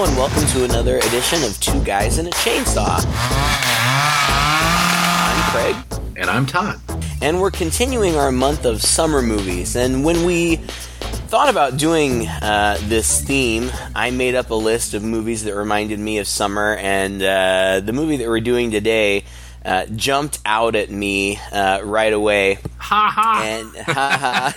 Hello and welcome to another edition of Two Guys and a Chainsaw. I'm Craig. And I'm Todd. And we're continuing our month of summer movies. And when we thought about doing uh, this theme, I made up a list of movies that reminded me of summer. And uh, the movie that we're doing today uh, jumped out at me uh, right away. Ha ha! And ha ha.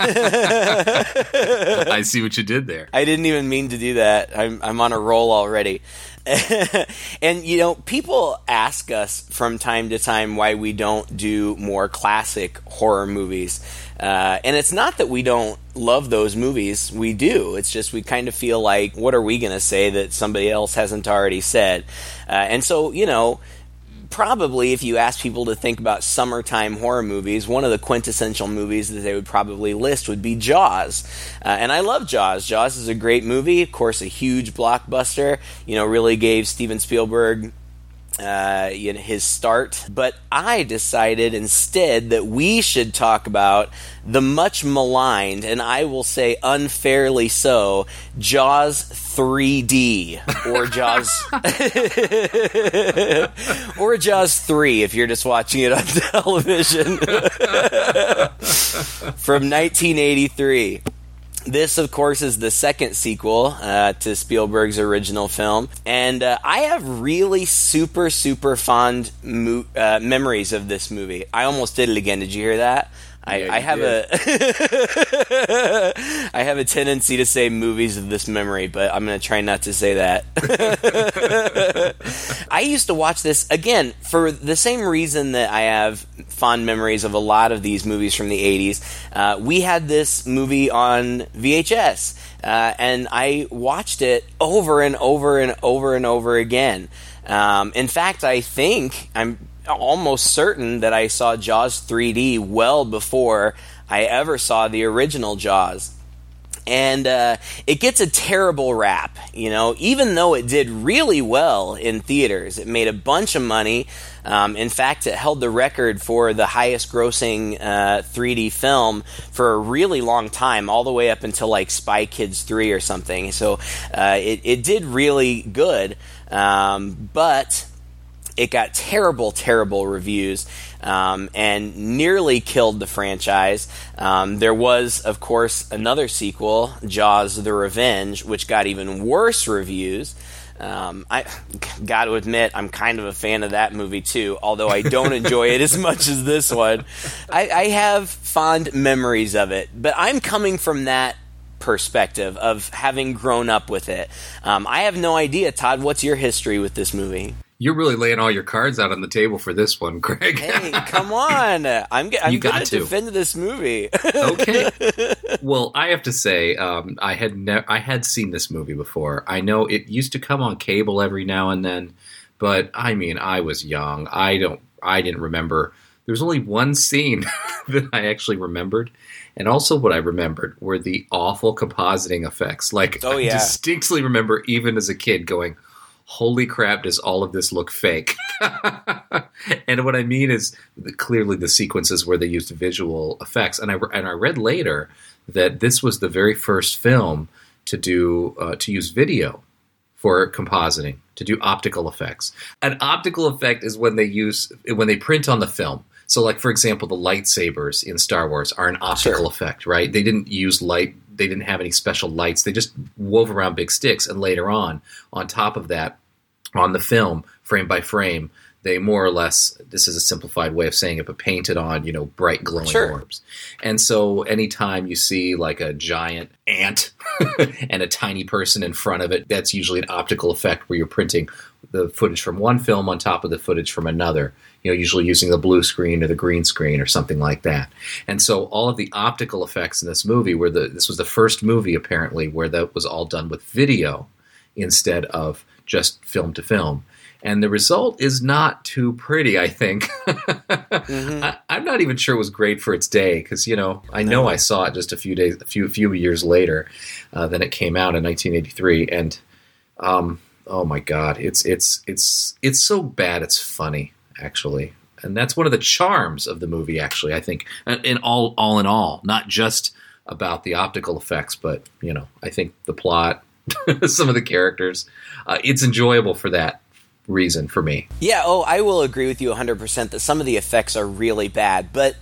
I see what you did there. I didn't even mean to do that. I'm I'm on a roll already. and you know, people ask us from time to time why we don't do more classic horror movies. Uh, and it's not that we don't love those movies. We do. It's just we kind of feel like, what are we going to say that somebody else hasn't already said? Uh, and so, you know, probably, if you ask people to think about summertime horror movies, one of the quintessential movies that they would probably list would be Jaws. Uh, and I love Jaws. Jaws is a great movie, of course, a huge blockbuster. You know, really gave Steven Spielberg uh, you know, his start. But I decided instead that we should talk about the much maligned, and I will say unfairly so, Jaws 3D or Jaws or Jaws 3 if you're just watching it on television from 1983. This, of course, is the second sequel uh, to Spielberg's original film, and uh, I have really super, super fond mo- uh, memories of this movie. I almost did it again. Did you hear that? I, Yeah, I have did. a I have a tendency to say movies of this memory, but I'm going to try not to say that. I used to watch this again for the same reason that I have fond memories of a lot of these movies from the 80s. Uh, we had this movie on VHS, uh, and I watched it over and over and over and over again. Um, in fact, I think I'm almost certain that I saw Jaws 3D well before I ever saw the original Jaws and uh, it gets a terrible rap. You know, even though it did really well in theaters, it made a bunch of money. Um, in fact, it held the record for the highest-grossing uh, 3D film for a really long time, all the way up until like Spy Kids 3 or something. So uh, it, it did really good, um, but it got terrible, terrible reviews um, and nearly killed the franchise. Um, there was, of course, another sequel, Jaws: The Revenge, which got even worse reviews. Um, I got to admit, I'm kind of a fan of that movie too, although I don't enjoy it as much as this one. I, I have fond memories of it, but I'm coming from that perspective of having grown up with it. Um, I have no idea, Todd. What's your history with this movie? You're really laying all your cards out on the table for this one, Greg. Hey, come on! I'm, g- I'm You got going to. defend this movie. okay. Well, I have to say, um, I had ne- I had seen this movie before. I know it used to come on cable every now and then, but I mean, I was young. I don't. I didn't remember. There was only one scene that I actually remembered, and also what I remembered were the awful compositing effects. Like, Oh, yeah. I distinctly remember, even as a kid, going. Holy crap! Does all of this look fake? and what I mean is clearly the sequences where they used visual effects. And I and I read later that this was the very first film to do uh, to use video for compositing to do optical effects. An optical effect is when they use when they print on the film. So, like for example, the lightsabers in Star Wars are an optical Sure. effect, right? They didn't use light. They didn't have any special lights. They just wove around big sticks, and later on, on top of that, on the film, frame by frame, they more or less. This is a simplified way of saying it, but painted on, you know, bright glowing Sure. orbs. And so, anytime you see like a giant ant and a tiny person in front of it, that's usually an optical effect where you're printing the footage from one film on top of the footage from another. You know, usually using the blue screen or the green screen or something like that. And so, all of the optical effects in this movie were the. This was the first movie apparently where that was all done with video instead of just film to film. And the result is not too pretty, I think. Mhm. I, I'm not even sure it was great for its day because you know I know I saw it just a few days, a few few years later uh, than it came out in 1983, and um, oh my god, it's it's it's it's so bad it's funny actually, and that's one of the charms of the movie. Actually, I think, uh, in all all in all, not just about the optical effects, but you know, I think the plot, some of the characters. Uh, it's enjoyable for that reason for me. Yeah, oh, I will agree with you 100% that some of the effects are really bad, but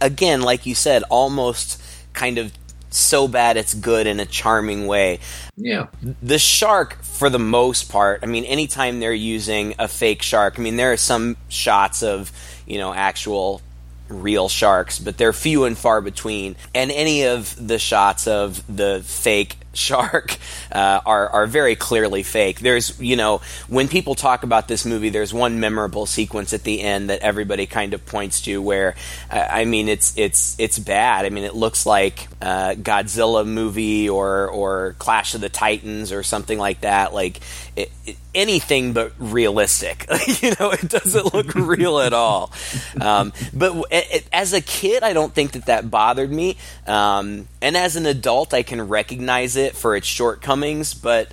again, like you said, almost kind of so bad it's good in a charming way. Yeah. The shark, for the most part, I mean, anytime they're using a fake shark, I mean, there are some shots of, you know, actual real sharks, but they're few and far between. And any of the shots of the fake shark uh, are are very clearly fake. There's you know when people talk about this movie, there's one memorable sequence at the end that everybody kind of points to where uh, I mean it's it's it's bad. I mean it looks like uh, Godzilla movie or or Clash of the Titans or something like that. Like it, it, anything but realistic. you know, it doesn't look real at all. Um, but it, as a kid, I don't think that that bothered me. Um, and as an adult, I can recognize it for its shortcomings. But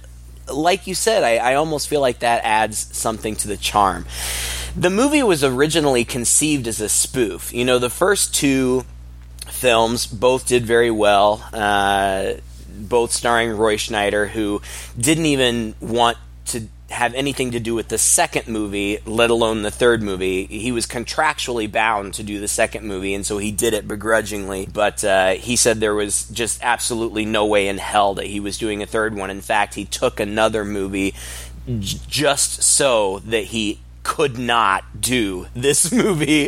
like you said, I, I almost feel like that adds something to the charm. The movie was originally conceived as a spoof. You know, the first two films both did very well. Uh, both starring Roy Scheider, who didn't even want to have anything to do with the second movie, let alone the third movie. He was contractually bound to do the second movie, and so he did it begrudgingly. But uh, he said there was just absolutely no way in hell that he was doing a third one. In fact, he took another movie j- just so that he could not do this movie.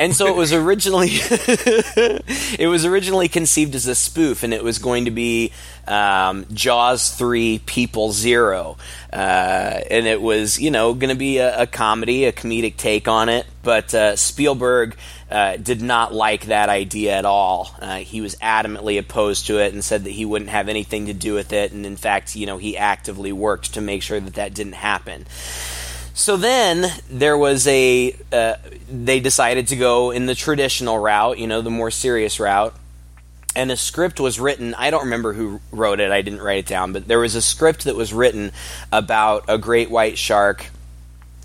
and so it was originally it was originally conceived as a spoof and it was going to be um, Jaws 3 People Zero. Uh, and it was, you know, going to be a, a, comedy, a comedic take on it. But uh, Spielberg uh, did not like that idea at all. Uh, he was adamantly opposed to it and said that he wouldn't have anything to do with it. And in fact, you know, he actively worked to make sure that that didn't happen. So then there was a. Uh, they decided to go in the traditional route, you know, the more serious route and a script was written. I don't remember who wrote it. I didn't write it down, but there was a script that was written about a great white shark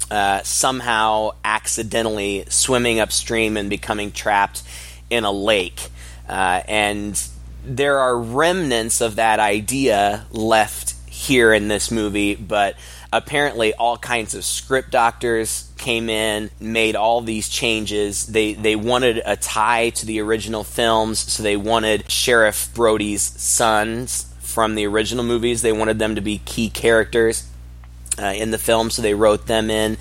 uh, somehow accidentally swimming upstream and becoming trapped in a lake. Uh, and there are remnants of that idea left here in this movie, but apparently all kinds of script doctors came in, made all these changes. They they wanted a tie to the original films, so they wanted Sheriff Brody's sons from the original movies. They wanted them to be key characters. Uh, in the film, so they wrote them in.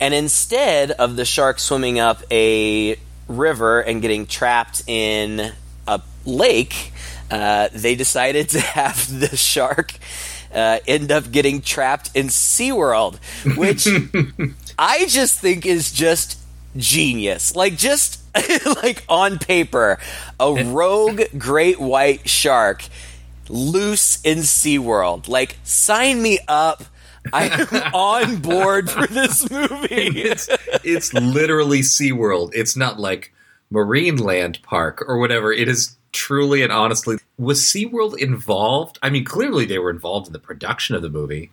And instead of the shark swimming up a river and getting trapped in a lake, uh, they decided to have the shark uh, end up getting trapped in SeaWorld, which I just think is just genius. Like, just like on paper, a rogue great white shark loose in SeaWorld. Like, sign me up. I'm on board for this movie. it's, it's literally SeaWorld. It's not like Marineland Park or whatever. It is truly and honestly, was SeaWorld involved? I mean, clearly they were involved in the production of the movie.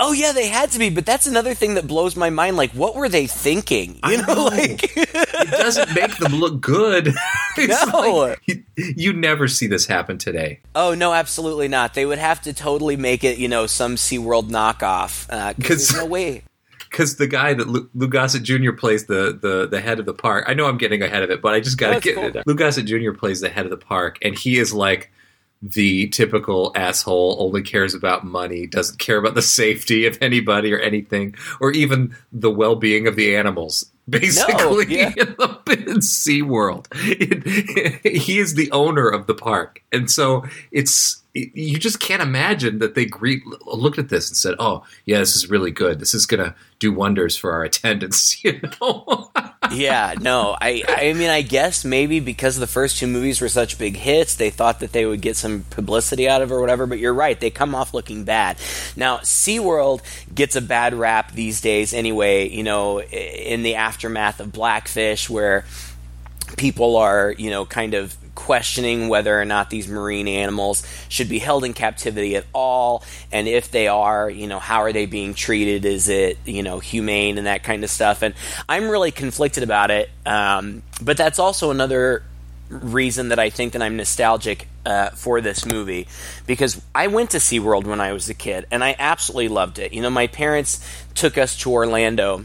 Oh yeah, they had to be, but that's another thing that blows my mind. Like, what were they thinking? You I know, know. like it doesn't make them look good. No. like- you, you never see this happen today. Oh no, absolutely not. They would have to totally make it, you know, some SeaWorld knockoff. Uh, 'cause 'Cause- there's no way. Because the guy that Lou, Lou Gossett Jr. plays the, the the head of the park. I know I'm getting ahead of it, but I just got to get cool. it. Lou Gossett Jr. plays the head of the park, and he is like the typical asshole. Only cares about money, doesn't care about the safety of anybody or anything, or even the well being of the animals. Basically, yeah. in the in SeaWorld. It- he is the owner of the park, and so it's you just can't imagine that they gre- looked at this and said, "Oh, yeah, this is really good. This is going to do wonders for our attendance." You know? Yeah, no. I I mean, I guess maybe because the first two movies were such big hits, they thought that they would get some publicity out of it or whatever, but you're right. They come off looking bad. Now, SeaWorld gets a bad rap these days anyway, you know, in the aftermath of Blackfish where people are, you know, kind of questioning whether or not these marine animals should be held in captivity at all. And if they are you know how are they being treated? Is it you know humane and that kind of stuff? And i'm really conflicted about it. Um, but that's also another reason that I think that I'm nostalgic uh, for this movie. Because I went to SeaWorld when I was a kid and I absolutely loved it. You know, my parents took us to Orlando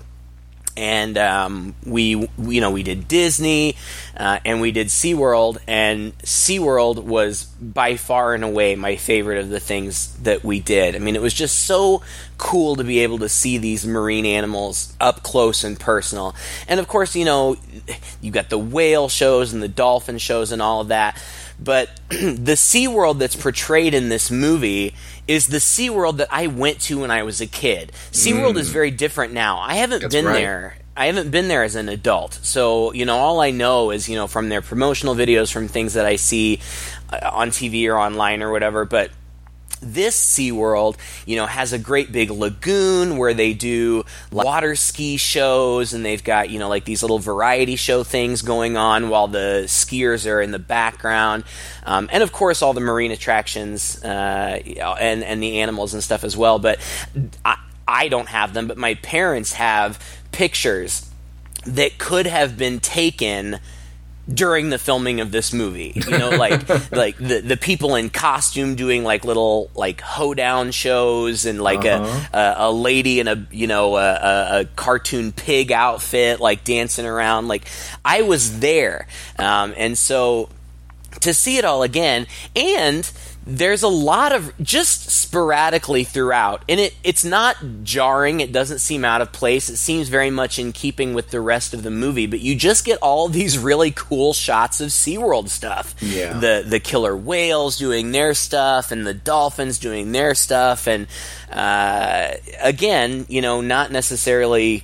and um, we, you know, we did Disney uh, and we did SeaWorld, and SeaWorld was by far and away my favorite of the things that we did. I mean, it was just so cool to be able to see these marine animals up close and personal. And of course, you know, you got the whale shows and the dolphin shows and all of that. But the SeaWorld that's portrayed in this movie is the SeaWorld that I went to when I was a kid. SeaWorld mm. is very different now. I haven't That's been right. there. I haven't been there as an adult. So, you know, all I know is, you know, from their promotional videos, from things that I see uh, on TV or online or whatever, but this SeaWorld, you know, has a great big lagoon where they do water ski shows and they've got, you know, like these little variety show things going on while the skiers are in the background. Um, and of course, all the marine attractions uh, and, and the animals and stuff as well. But I, I don't have them, but my parents have pictures that could have been taken during the filming of this movie. You know, like like the the people in costume doing like little like hoedown shows and like uh-huh. a, a, a lady in a you know a, a, cartoon pig outfit like dancing around. Like I was there, um, and so to see it all again and there's a lot of just sporadically throughout and it it's not jarring. It doesn't seem out of place. It seems very much in keeping with the rest of the movie but you just get all these really cool shots of SeaWorld stuff. Yeah. The the killer whales doing their stuff and the dolphins doing their stuff and uh, again you know not necessarily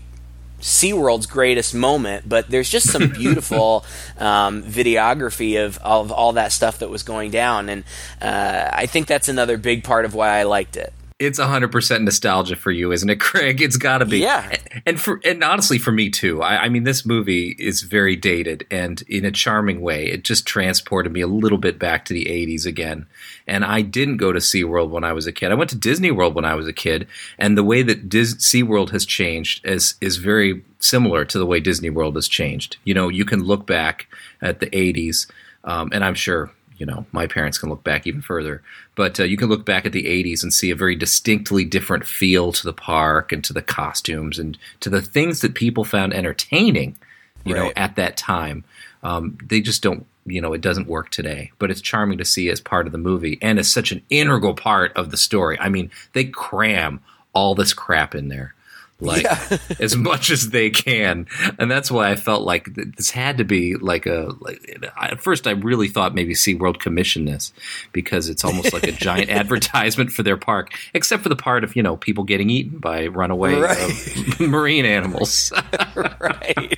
SeaWorld's greatest moment, but there's just some beautiful um, videography of, of all that stuff that was going down. And uh, I think that's another big part of why I liked it it's 100% nostalgia for you isn't it craig it's got to be. Yeah. And for and honestly for me too I, I, mean this movie is very dated and in a charming way. It just transported me a little bit back to the 80s again. And i didn't go to seaworld when i was a kid. I went to disney world when i was a kid. And the way that Dis- seaworld has changed is is very similar to the way disney world has changed. You know you can look back at the 80s um, and i'm sure you know, my parents can look back even further. But uh, you can look back at the 80s and see a very distinctly different feel to the park and to the costumes and to the things that people found entertaining, you right. know, at that time. Um, they just don't, you know, it doesn't work today. But it's charming to see as part of the movie and as such an integral part of the story. I mean, they cram all this crap in there like yeah. as much as they can. And that's why i felt like this had to be like a like, at first i really thought maybe seaworld commissioned this because it's almost like a giant advertisement for their park except for the part of you know people getting eaten by runaway um, right. marine animals. Right.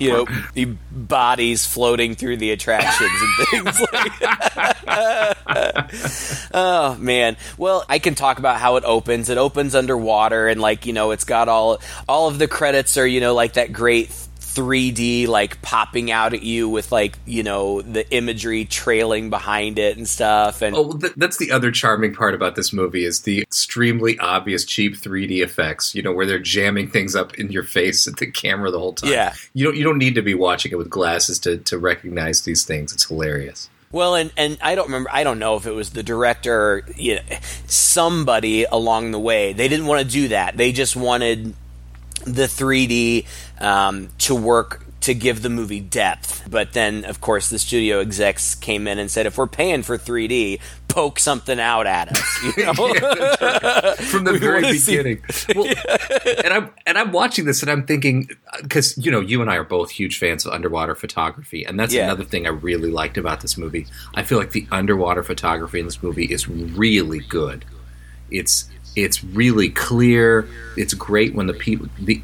You know the bodies floating through the attractions and things like oh man. Well i can talk about how it opens. It opens underwater and like you know it's got all all of the credits are you know like that great 3D like popping out at you with like you know the imagery trailing behind it and stuff. And oh, th- that's the other charming part about this movie is the extremely obvious cheap 3D effects. You know where they're jamming things up in your face at the camera the whole time. Yeah, you don't you don't need to be watching it with glasses to to recognize these things. It's hilarious. Well, and, and I don't remember. I don't know if it was the director, or, you know, somebody along the way. They didn't want to do that. They just wanted the 3D um, to work to give the movie depth. But then, of course, the studio execs came in and said, if we're paying for 3D, poke something out at us. You know? yeah, From the we very beginning. Well, and I'm and I'm watching this and I'm thinking uh, because you know you and I are both huge fans of underwater photography, and that's yeah. another thing I really liked about this movie. I feel like the underwater photography in this movie is really good. It's it's really clear. It's great when the people the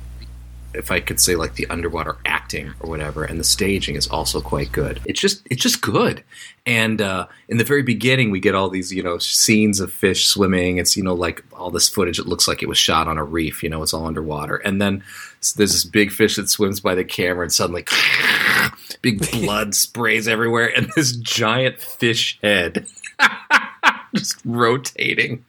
if I could say like the underwater acting or whatever, and the staging is also quite good. It's just it's just good. And uh, in the very beginning, we get all these you know scenes of fish swimming. It's you know like all this footage. It looks like it was shot on a reef. You know, it's all underwater. And then there's this big fish that swims by the camera, and suddenly big blood sprays everywhere, and this giant fish head just rotating.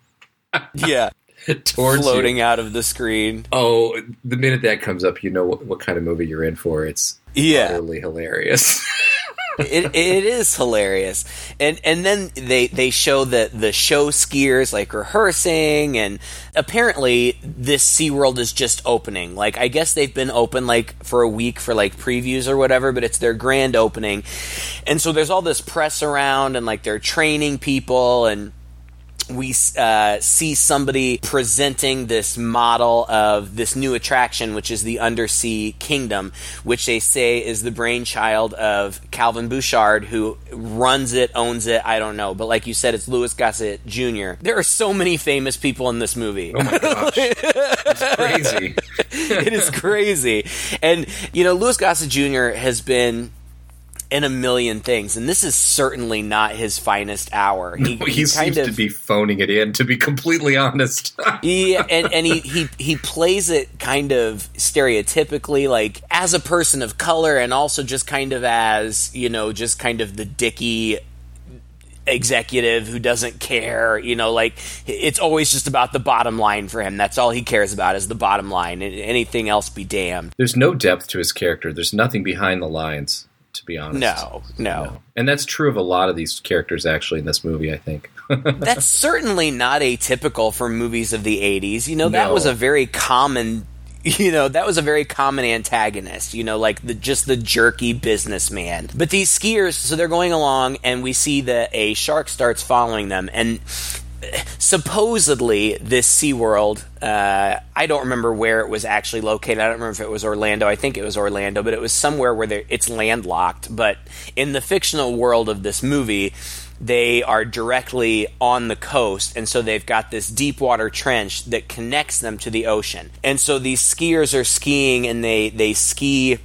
yeah. floating you. out of the screen. Oh, the minute that comes up, you know what, what kind of movie you're in for. It's yeah. utterly hilarious. it, it is hilarious, and and then they they show that the show skiers like rehearsing, and apparently this SeaWorld is just opening. Like I guess they've been open like for a week for like previews or whatever, but it's their grand opening, and so there's all this press around, and like they're training people and we uh, see somebody presenting this model of this new attraction, which is the Undersea Kingdom, which they say is the brainchild of Calvin Bouchard, who runs it, owns it. I don't know, but like you said, it's Louis Gossett Jr. There are so many famous people in this movie. Oh my gosh, it's crazy. it is crazy, and you know, Louis Gossett Jr. has been in a million things, and this is certainly not his finest hour. He, no, he, he seems of, to be phoning it in, to be completely honest. yeah, and, and he, he he plays it kind of stereotypically, like as a person of color, and also just kind of as you know, just kind of the dicky executive who doesn't care you know like it's always just about the bottom line for him that's all he cares about is the bottom line and anything else be damned there's no depth to his character there's nothing behind the lines to be honest. No, no, no. And that's true of a lot of these characters actually in this movie, I think. that's certainly not atypical for movies of the 80s. You know, that no. was a very common you know that was a very common antagonist you know like the just the jerky businessman but these skiers so they're going along and we see that a shark starts following them and supposedly this SeaWorld, uh, I don't remember where it was actually located. I don't remember if it was Orlando. I think it was Orlando, but it was somewhere where it's landlocked. But in the fictional world of this movie, they are directly on the coast, and so they've got this deep water trench that connects them to the ocean. And so these skiers are skiing, and they they ski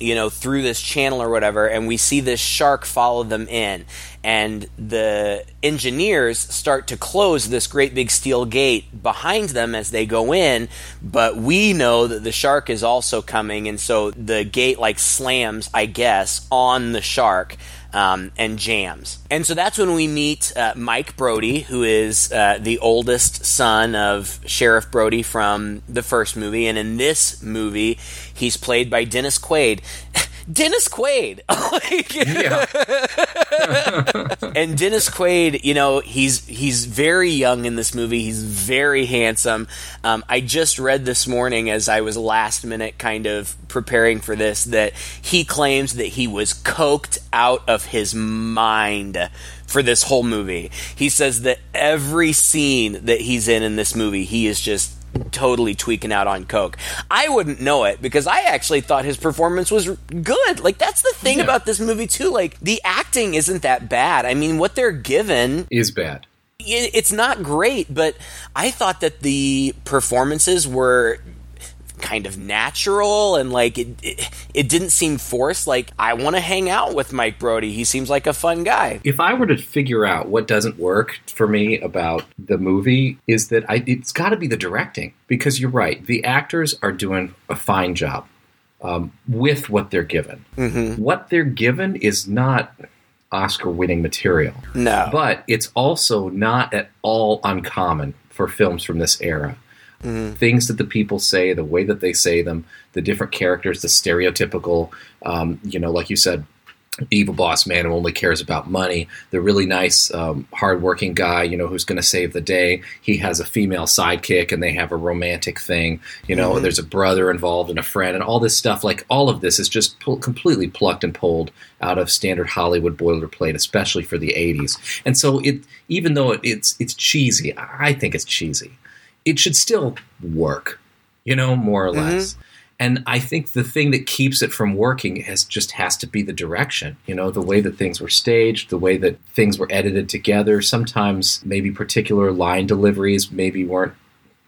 you know, through this channel or whatever, and we see this shark follow them in. And the engineers start to close this great big steel gate behind them as they go in, but we know that the shark is also coming, and so the gate like slams, I guess, on the shark um, and jams. And so that's when we meet uh, Mike Brody, who is uh, the oldest son of Sheriff Brody from the first movie. And in this movie, he's played by Dennis Quaid. Dennis Quaid. and Dennis Quaid, you know, he's he's very young in this movie. He's very handsome. Um, I just read this morning as I was last minute kind of preparing for this that he claims that he was coked out of his mind for this whole movie. He says that every scene that he's in in this movie, he is just totally tweaking out on coke. I wouldn't know it because I actually thought his performance was good. Like that's the thing yeah. about this movie too. Like the acting isn't that bad. I mean, what they're given is bad. It's not great, but I thought that the performances were kind of natural and like it, it, it didn't seem forced. Like i want to hang out with mike Brody. he seems like a fun guy. If i were to figure out what doesn't work for me about the movie is that I, it's got to be the directing. Because you're right the actors are doing a fine job um, with what they're given. Mm-hmm. what they're given is not oscar winning material. No. But it's also not at all uncommon for films from this era Mm-hmm. Things that the people say, the way that they say them, the different characters, the stereotypical, um, you know, like you said, evil boss man who only cares about money, the really nice, um, hardworking guy, you know, who's going to save the day. He has a female sidekick and they have a romantic thing. You know, mm-hmm. there's a brother involved and a friend and all this stuff. Like all of this is just pu- completely plucked and pulled out of standard Hollywood boilerplate, especially for the 80s. And so it, even though it, it's, it's cheesy, I think it's cheesy it should still work, you know, more or mm-hmm. less. And I think the thing that keeps it from working has just has to be the direction, you know, the way that things were staged, the way that things were edited together. Sometimes maybe particular line deliveries maybe weren't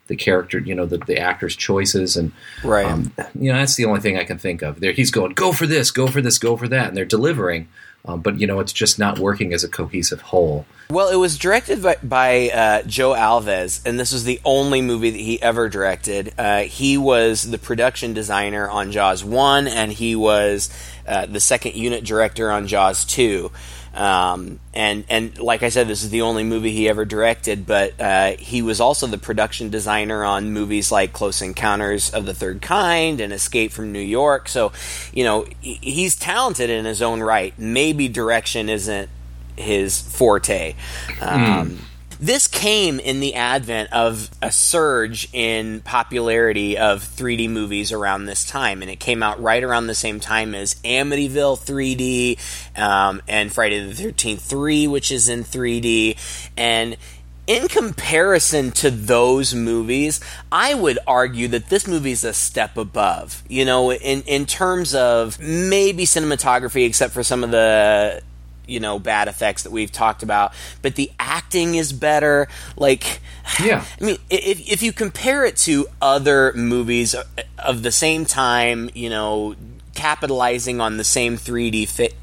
the character, you know, the, the actor's choices, and right, um, you know, that's the only thing I can think of. There, he's going, go for this, go for this, go for that, and they're delivering, um, but you know, it's just not working as a cohesive whole. Well, it was directed by, by uh, Joe Alves, and this was the only movie that he ever directed. Uh, he was the production designer on Jaws 1, and he was uh, the second unit director on Jaws 2. Um, and and like I said, this is the only movie he ever directed, but uh, he was also the production designer on movies like Close Encounters of the Third Kind and Escape from New York. So, you know, he's talented in his own right. Maybe direction isn't his forte. Um, mm this came in the advent of a surge in popularity of 3D movies around this time, and it came out right around the same time as Amityville 3D um, and Friday the 13th 3, which is in 3D. And in comparison to those movies, I would argue that this movie is a step above. You know, in in terms of maybe cinematography, except for some of the you know bad effects that we've talked about but the acting is better like yeah i mean if, if you compare it to other movies uh, of the same time you know capitalizing on the same 3d fit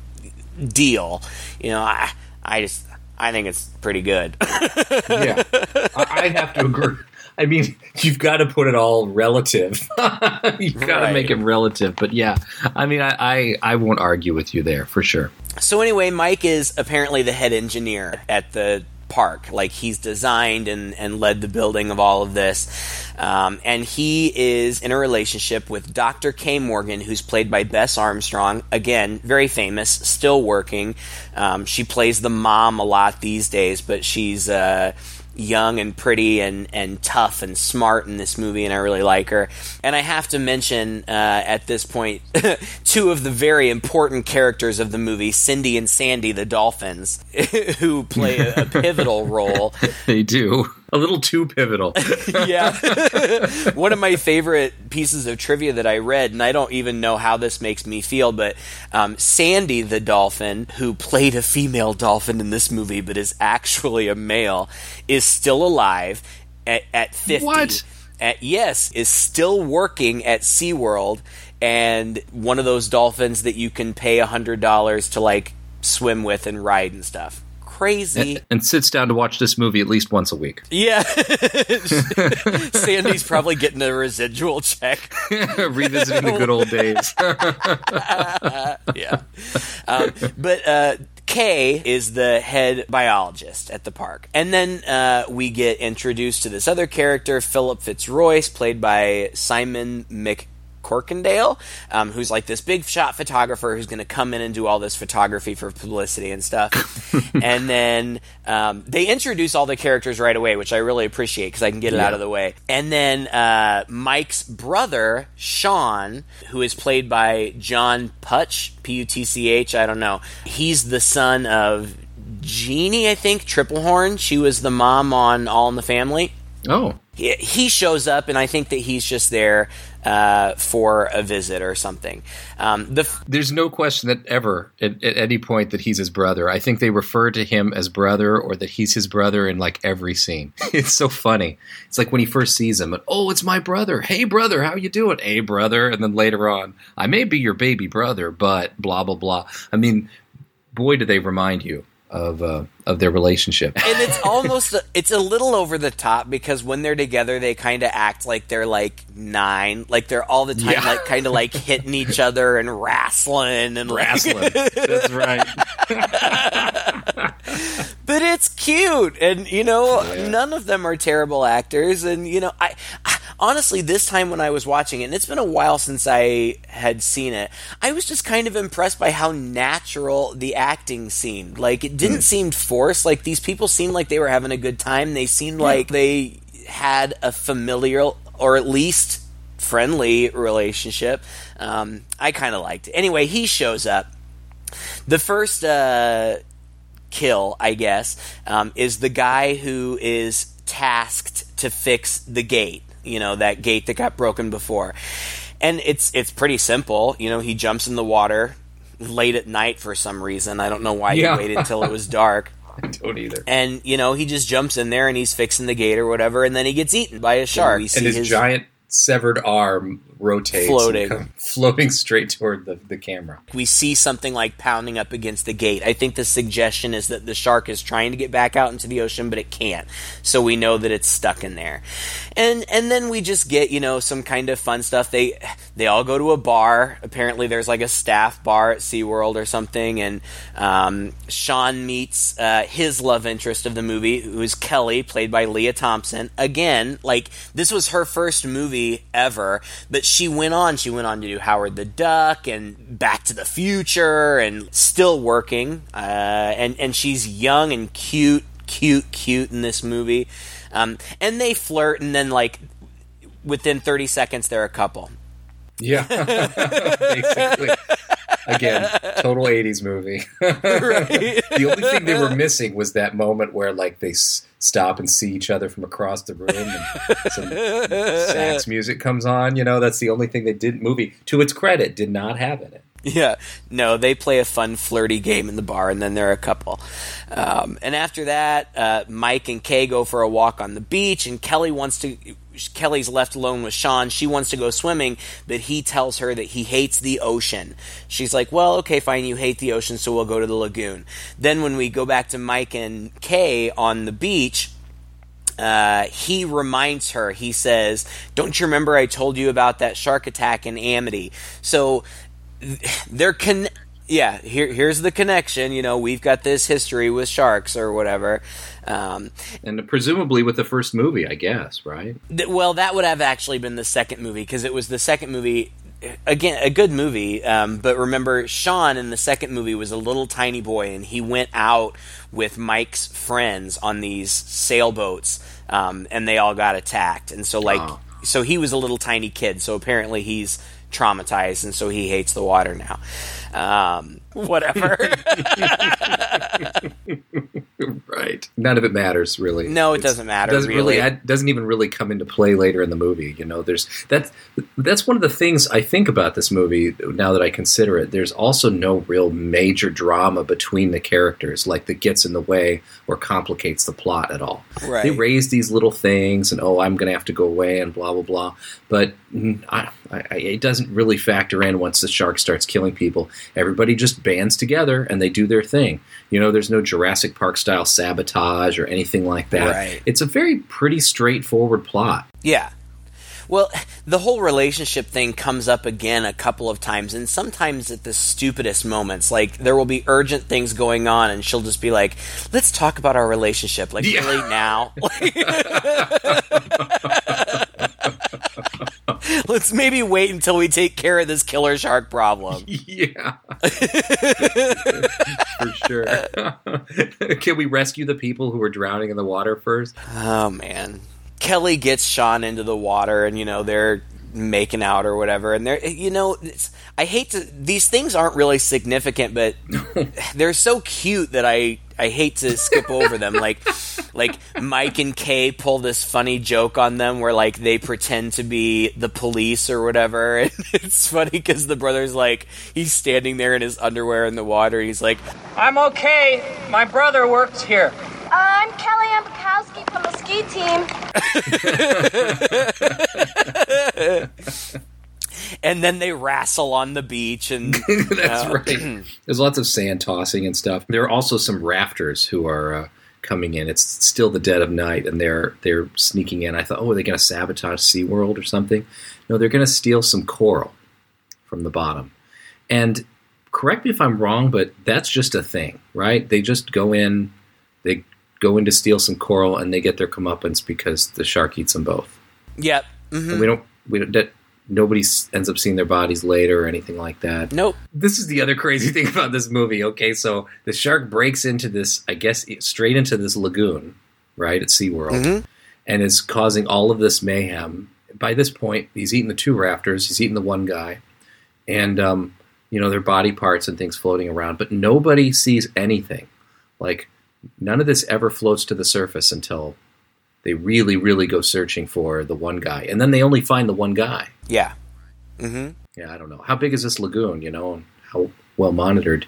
deal you know i i just i think it's pretty good yeah i have to agree I mean, you've got to put it all relative. you've got right. to make it relative. But yeah, I mean, I, I, I won't argue with you there for sure. So anyway, Mike is apparently the head engineer at the park. Like he's designed and, and led the building of all of this. Um, and he is in a relationship with Dr. Kay Morgan, who's played by Bess Armstrong. Again, very famous, still working. Um, she plays the mom a lot these days, but she's. Uh, young and pretty and, and tough and smart in this movie, and I really like her. And I have to mention uh, at this point two of the very important characters of the movie, Cindy and Sandy, the dolphins, who play a, a pivotal role. they do a little too pivotal. yeah. One of my favorite pieces of trivia that I read, and I don't even know how this makes me feel, but um, Sandy the dolphin, who played a female dolphin in this movie but is actually a male, is still alive at, at 50. What? At, yes, is still working at SeaWorld and one of those dolphins that you can pay a $100 to like swim with and ride and stuff crazy. And, and, sits down to watch this movie at least once a week. Yeah. Sandy's probably getting a residual check. Revisiting the good old days. yeah. Um, but uh, Kay is the head biologist at the park. And then uh, we get introduced to this other character, Philip Fitzroyce, played by Simon Mc. Corkindale, um, who's like this big shot photographer who's going to come in and do all this photography for publicity and stuff. and then um, they introduce all the characters right away, which I really appreciate because I can get it yeah. out of the way. And then uh, Mike's brother, Sean, who is played by John Putch, P U T C H, I don't know. He's the son of Jeannie, I think, Triplehorn. She was the mom on All in the Family. Oh. He, he shows up, and I think that he's just there uh, for a visit or something. Um, the f- There's no question that ever, at, at, any point, that he's his brother. I think they refer to him as brother or that he's his brother in like every scene. it's so funny. It's like when he first sees him, oh, it's my brother. Hey, brother, how you doing? Hey, brother. And then later on, I may be your baby brother, but blah, blah, blah. I mean, boy, do they remind you of uh, of their relationship. and it's almost a, it's a little over the top because when they're together, they kind of act like they're like nine, like they're all the time yeah. like kind of like hitting each other and wrestling and wrestling. Like That's right. but it's cute, and you know, yeah. none of them are terrible actors, and you know, I, I honestly, this time when I was watching it, and it's been a while since I had seen it, I was just kind of impressed by how natural the acting seemed. Like it didn't mm. seem forced. Like these people seemed like they were having a good time. They seemed like they had a familiar or at least friendly relationship. Um, I kind of liked it. Anyway, he shows up. The first uh, kill, I guess, um, is the guy who is tasked to fix the gate you know that gate that got broken before and it's it's pretty simple you know he jumps in the water late at night for some reason i don't know why yeah. he waited until it was dark I don't either. And you know, he just jumps in there and he's fixing the gate or whatever, and then he gets eaten by a shark. and his, his, giant severed arm rotates, Floating. floating straight toward the, the camera. we see something like pounding up against the gate. I think the suggestion is that the shark is trying to get back out into the ocean, but it can't. So we know that it's stuck in there. And and then we just get, you know, some kind of fun stuff. They they all go to a bar. Apparently there's like a staff bar at SeaWorld or something, and um, Sean meets uh, his love interest of the movie, who is Kelly, played by Lea Thompson. Again, like this was her first movie ever, but she went on. She went on to do Howard the Duck and Back to the Future, and still working. Uh, and and she's young and cute, cute, cute in this movie. Um, and they flirt, and then like within 30 seconds, they're a couple. Yeah, basically. Again, total '80s movie. the only thing they were missing was that moment where, like, they s- stop and see each other from across the room, and some sax music comes on. You know, that's the only thing they didn't. Movie, to its credit, did not have in it. Yeah, no, they play a fun, flirty game in the bar, and then they're a couple. Um, and after that, uh, Mike and Kay go for a walk on the beach, and Kelly wants to. Kelly's left alone with Sean. She wants to go swimming, but he tells her that he hates the ocean. She's like, "Well, okay, fine, you hate the ocean, so we'll go to the lagoon." Then, when we go back to Mike and Kay on the beach, uh, he reminds her, he says, Don't you remember I told you about that shark attack in Amity? So they're con. Yeah, here, here's the connection. You know, we've got this history with sharks or whatever. Um, And presumably with the first movie, I guess, right? th- well, that would have actually been the second movie because it was the second movie. Again, a good movie, um, but remember, Sean in the second movie was a little tiny boy, and he went out with Mike's friends on these sailboats, um, and they all got attacked. And so, like, Oh. so he was a little tiny kid. So apparently, he's traumatized, and so he hates the water now. Um, whatever. right. None of it matters really. No, it It's- doesn't matter, Doesn't really. It doesn't even really come into play later in the movie. You know, there's that's that's one of the things I think about this movie now that I consider it. There's also no real major drama between the characters, like that gets in the way or complicates the plot at all. Right. They raise these little things, and oh, I'm going to have to go away, and blah blah blah. But I, I- it doesn't really factor in once the shark starts killing people. Everybody just bands together and they do their thing. You know, there's no Jurassic Park style sabotage or anything like that. Right. It's a very pretty straightforward plot. Yeah. Well, the whole relationship thing comes up again a couple of times, and sometimes at the stupidest moments. Like, there will be urgent things going on, and she'll just be like, let's talk about our relationship. Like, Yeah. really now? let's maybe wait until we take care of this killer shark problem. Yeah. For sure. Can we rescue the people who are drowning in the water first? Oh, man. Kelly gets Sean into the water, and, you know, they're making out or whatever and they're you know it's, i hate to these things aren't really significant but they're so cute that i i hate to skip over them like like mike and kay pull this funny joke on them where like they pretend to be the police or whatever and it's funny because the brother's like he's standing there in his underwear in the water and he's like I'm okay. My brother works here. Uh, I'm Kelly Ann Bukowski from the ski team. and then they wrestle on the beach and That's uh, right. There's lots of sand tossing and stuff. There are also some rafters who are uh, coming in. It's still the dead of night, and they're they're sneaking in. I thought, oh, are they going to sabotage SeaWorld or something? No, they're going to steal some coral from the bottom. And correct me if I'm wrong, but that's just a thing, right? They just go in, they go in to steal some coral, and they get their comeuppance because the shark eats them both. yep mhm. And we don't, we don't. That, Nobody ends up seeing their bodies later or anything like that nope this is the other crazy thing about this movie. Okay, so the shark breaks into this, I guess, straight into this lagoon, right at SeaWorld, Mhm. and is causing all of this mayhem. By this point, he's eaten the two rafters, he's eaten the one guy, and um, you know their body parts and things floating around, but nobody sees anything. Like none of this ever floats to the surface until they really, really go searching for the one guy, and then they only find the one guy. yeah Mm-hmm. Yeah, I don't know. How big is this lagoon, you know, and how well monitored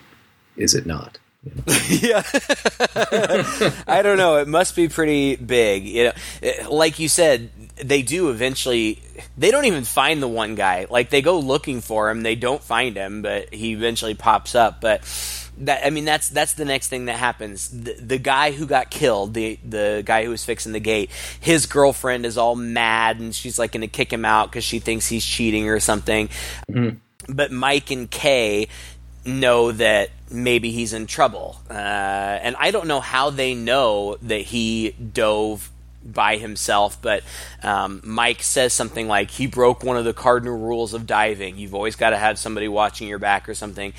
is it not? yeah. I don't know. It must be pretty big. You know, eh, like you said, they do eventually. They don't even find the one guy. Like they go looking for him, they don't find him, but he eventually pops up. But that I mean, that's that's the next thing that happens. The, the guy who got killed, the the guy who was fixing the gate, his girlfriend is all mad and she's like going to kick him out because she thinks he's cheating or something. But Mike and Kay know that maybe he's in trouble. Uh, and I don't know how they know that he dove by himself, but um, Mike says something like he broke one of the cardinal rules of diving. You've always got to have somebody watching your back or something.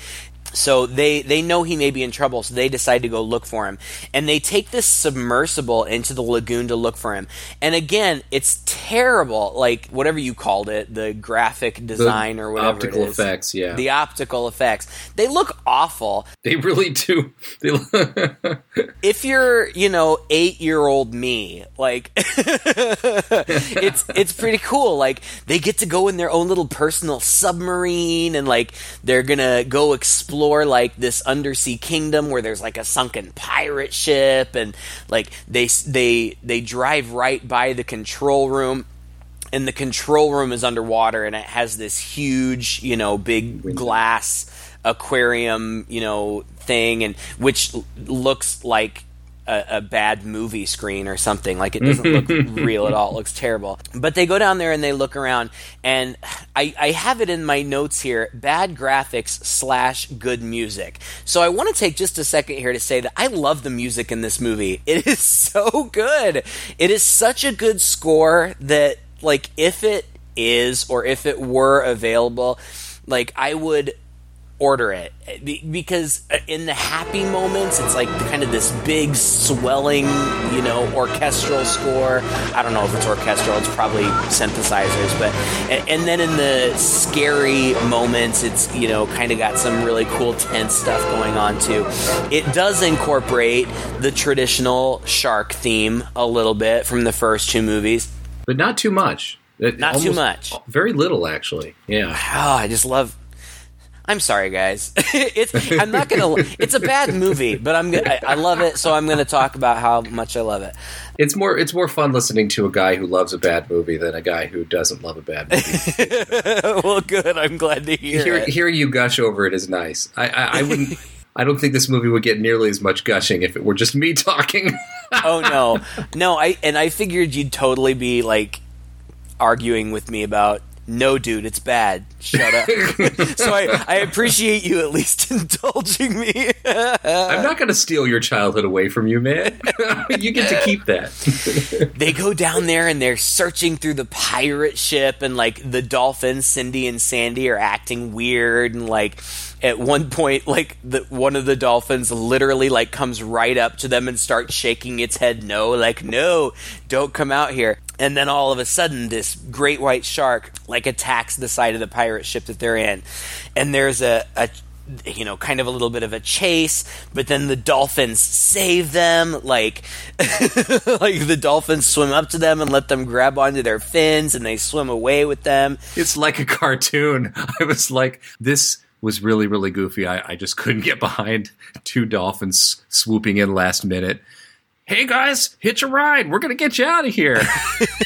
So they they know he may be in trouble, so they decide to go look for him, and they take this submersible into the lagoon to look for him. And again, it's terrible, like whatever you called it, the graphic design or whatever optical effects, yeah. the optical effects. They look awful. They really do. They, if you're, you know, eight year old me, like it's it's pretty cool. Like they get to go in their own little personal submarine and like they're gonna go explore like this undersea kingdom where there's like a sunken pirate ship and like they they they drive right by the control room and the control room is underwater and it has this huge you know big glass aquarium you know thing and which looks like a, a bad movie screen or something. Like it doesn't look real at all. It looks terrible. But they go down there and they look around and I, I have it in my notes here bad graphics slash good music. So i want to take just a second here to say that i love the music in this movie. It is so good. It is such a good score that like if it is or if it were available like i would order it because uh, in the happy moments it's like kind of this big swelling you know orchestral score i don't know if it's orchestral it's probably synthesizers but and, and then in the scary moments it's you know kind of got some really cool tense stuff going on too it does incorporate the traditional shark theme a little bit from the first two movies but not too much. It- Not too much. Very little, actually. Yeah. Oh, I just love. I'm sorry, guys. it's I'm not gonna. It's a bad movie, but I'm. gonna- I, I love it, so I'm gonna talk about how much I love it. It's more it's more fun listening to a guy who loves a bad movie than a guy who doesn't love a bad movie. well, good. I'm glad to hear Hear, you gush over it is nice. I, I, I wouldn't. I don't think this movie would get nearly as much gushing if it were just me talking. oh no, no. I and I figured you'd totally be like arguing with me about. No, dude, it's bad. Shut up. so I, I appreciate you at least indulging me. I'm not going to steal your childhood away from you, man. you get to keep that. they go down there and they're searching through the pirate ship and like the dolphins cindy and sandy are acting weird and like at one point like the one of the dolphins literally like comes right up to them and starts shaking its head no like no don't come out here and then all of a sudden this great white shark like attacks the side of the pirate ship that they're in and there's a, a you know, kind of a little bit of a chase, but then the dolphins save them. Like, like the dolphins swim up to them and let them grab onto their fins, and they swim away with them. It's like a cartoon. I was like, this was really, really goofy. I, I just couldn't get behind two dolphins swooping in last minute. Hey guys, hitch a ride. We're going to get you out of here.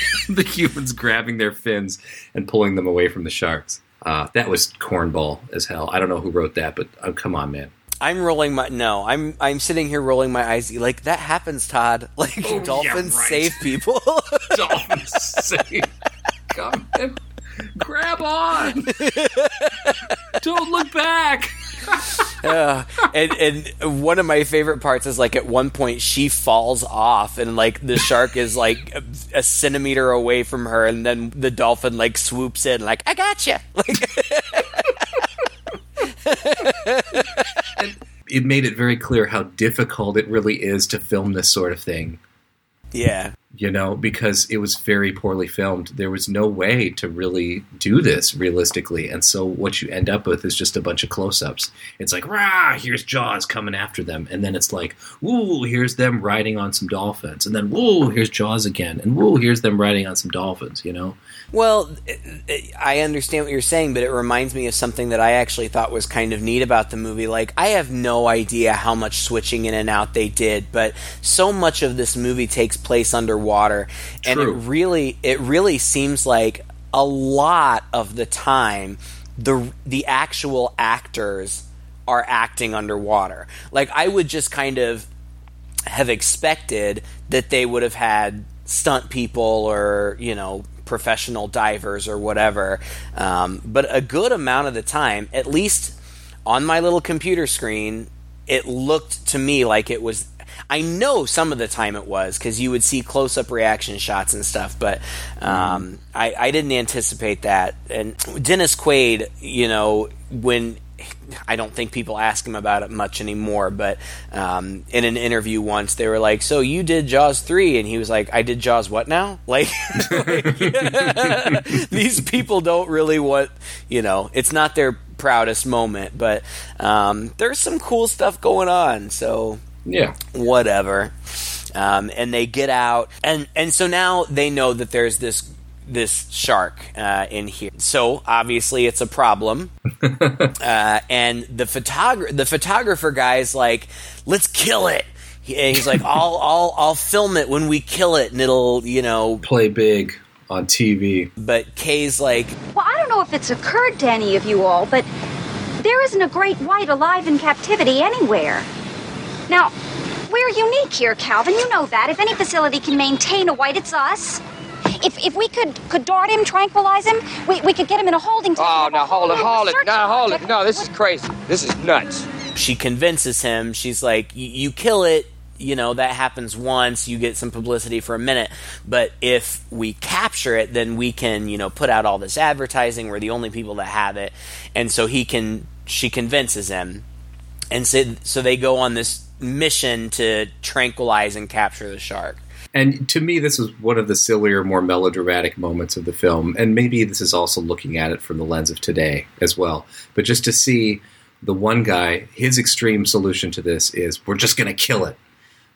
the humans grabbing their fins and pulling them away from the sharks. Uh, that was cornball as hell. I don't know who wrote that, but uh, come on, man. I'm rolling my no. I'm I'm sitting here rolling my eyes. Like that happens, Todd. Like Oh, yeah, dolphins right. save people. Dolphins save. come and grab on. don't look back. Yeah. and and one of my favorite parts is like at one point she falls off and like the shark is like a, a centimeter away from her and then the dolphin like swoops in like I got you. Like It made it very clear how difficult it really is to film this sort of thing. Yeah. you know, because it was very poorly filmed. There was no way to really do this realistically. And so what you end up with is just a bunch of close ups. It's like, rah, here's Jaws coming after them. And then it's like, woo, here's them riding on some dolphins. And then, woo, here's Jaws again. And woo, here's them riding on some dolphins, you know? Well, I understand what you're saying, but it reminds me of something that I actually thought was kind of neat about the movie. Like, I have no idea how much switching in and out they did, but so much of this movie takes place underwater, and it really, it really seems like a lot of the time the the actual actors are acting underwater. Like, I would just kind of have expected that they would have had stunt people or you know professional divers or whatever um, but a good amount of the time at least on my little computer screen it looked to me like it was I know some of the time it was because you would see close up reaction shots and stuff, but um, I, I didn't anticipate that. And Dennis Quaid, you know, when I don't think people ask him about it much anymore, but um, in an interview once, they were like, "So you did Jaws three? and he was like, "I did Jaws what now?" Like, like, these people don't really want, you know, it's not their proudest moment, but um, there's some cool stuff going on. So Yeah. whatever. Um, and they get out, and and so now they know that there's this this shark uh, in here. So obviously it's a problem. uh, and the photog- the photographer guy's like, "Let's kill it." He- and he's like, "I'll I'll I'll film it when we kill it, and it'll you know." Play big on TV. But Kay's like, Well, I don't know if it's occurred to any of you all, but there isn't a great white alive in captivity anywhere. Now, we're unique here, Calvin. You know that. If any facility can maintain a white, it's us. If, if we could, could dart him, tranquilize him, we, we could get him in a holding oh, tank. Oh, now hold it, hold it. researching Now hold it. No, this is crazy. This is nuts. she convinces him. She's like, "You kill it." You know that happens once. You get some publicity for a minute, but if we capture it, then we can, you know, put out all this advertising. We're the only people that have it, and so he can. She convinces him, and so so they go on this mission to tranquilize and capture the shark. And to me, this was one of the sillier, more melodramatic moments of the film. And maybe this is also looking at it from the lens of today as well. But just to see the one guy, his extreme solution to this is we're just going to kill it.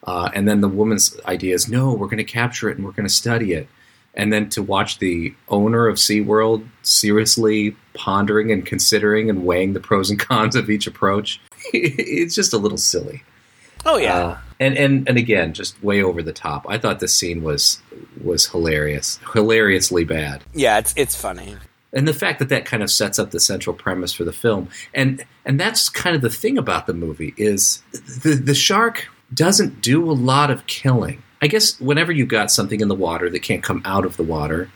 Uh, and then the woman's idea is no, we're going to capture it and we're going to study it. And then to watch the owner of SeaWorld seriously pondering and considering and weighing the pros and cons of each approach, it's just a little silly. Oh yeah, Uh, and and and again, just way over the top. I thought this scene was was hilarious, hilariously bad. yeah, it's it's funny. And the fact that that kind of sets up the central premise for the film, and and that's kind of the thing about the movie is the the shark doesn't do a lot of killing. I guess whenever you've got something in the water that can't come out of the water,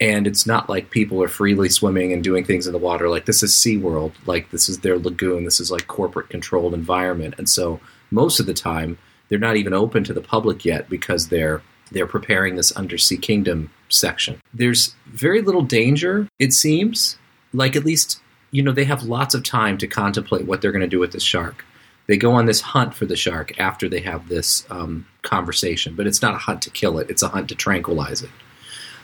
and it's not like people are freely swimming and doing things in the water. Like this is SeaWorld, like this is their lagoon. This is like corporate controlled environment, and so most of the time they're not even open to the public yet because they're they're preparing this undersea kingdom section. There's very little danger, it seems. Like at least you know they have lots of time to contemplate what they're going to do with this shark. They go on this hunt for the shark after they have this um, conversation, but it's not a hunt to kill it; it's a hunt to tranquilize it.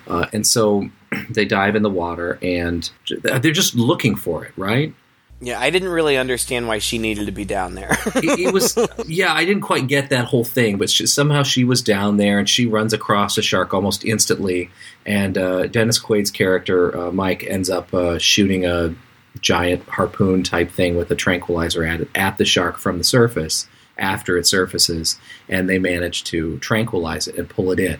Uh, and so they dive in the water and they're just looking for it, right? Yeah, I didn't really understand why she needed to be down there. it, it was yeah i didn't quite get that whole thing but she, somehow she was down there and she runs across a shark almost instantly and uh, dennis quaid's character uh, mike ends up uh, shooting a giant harpoon type thing with a tranquilizer at it at the shark from the surface after it surfaces and they manage to tranquilize it and pull it in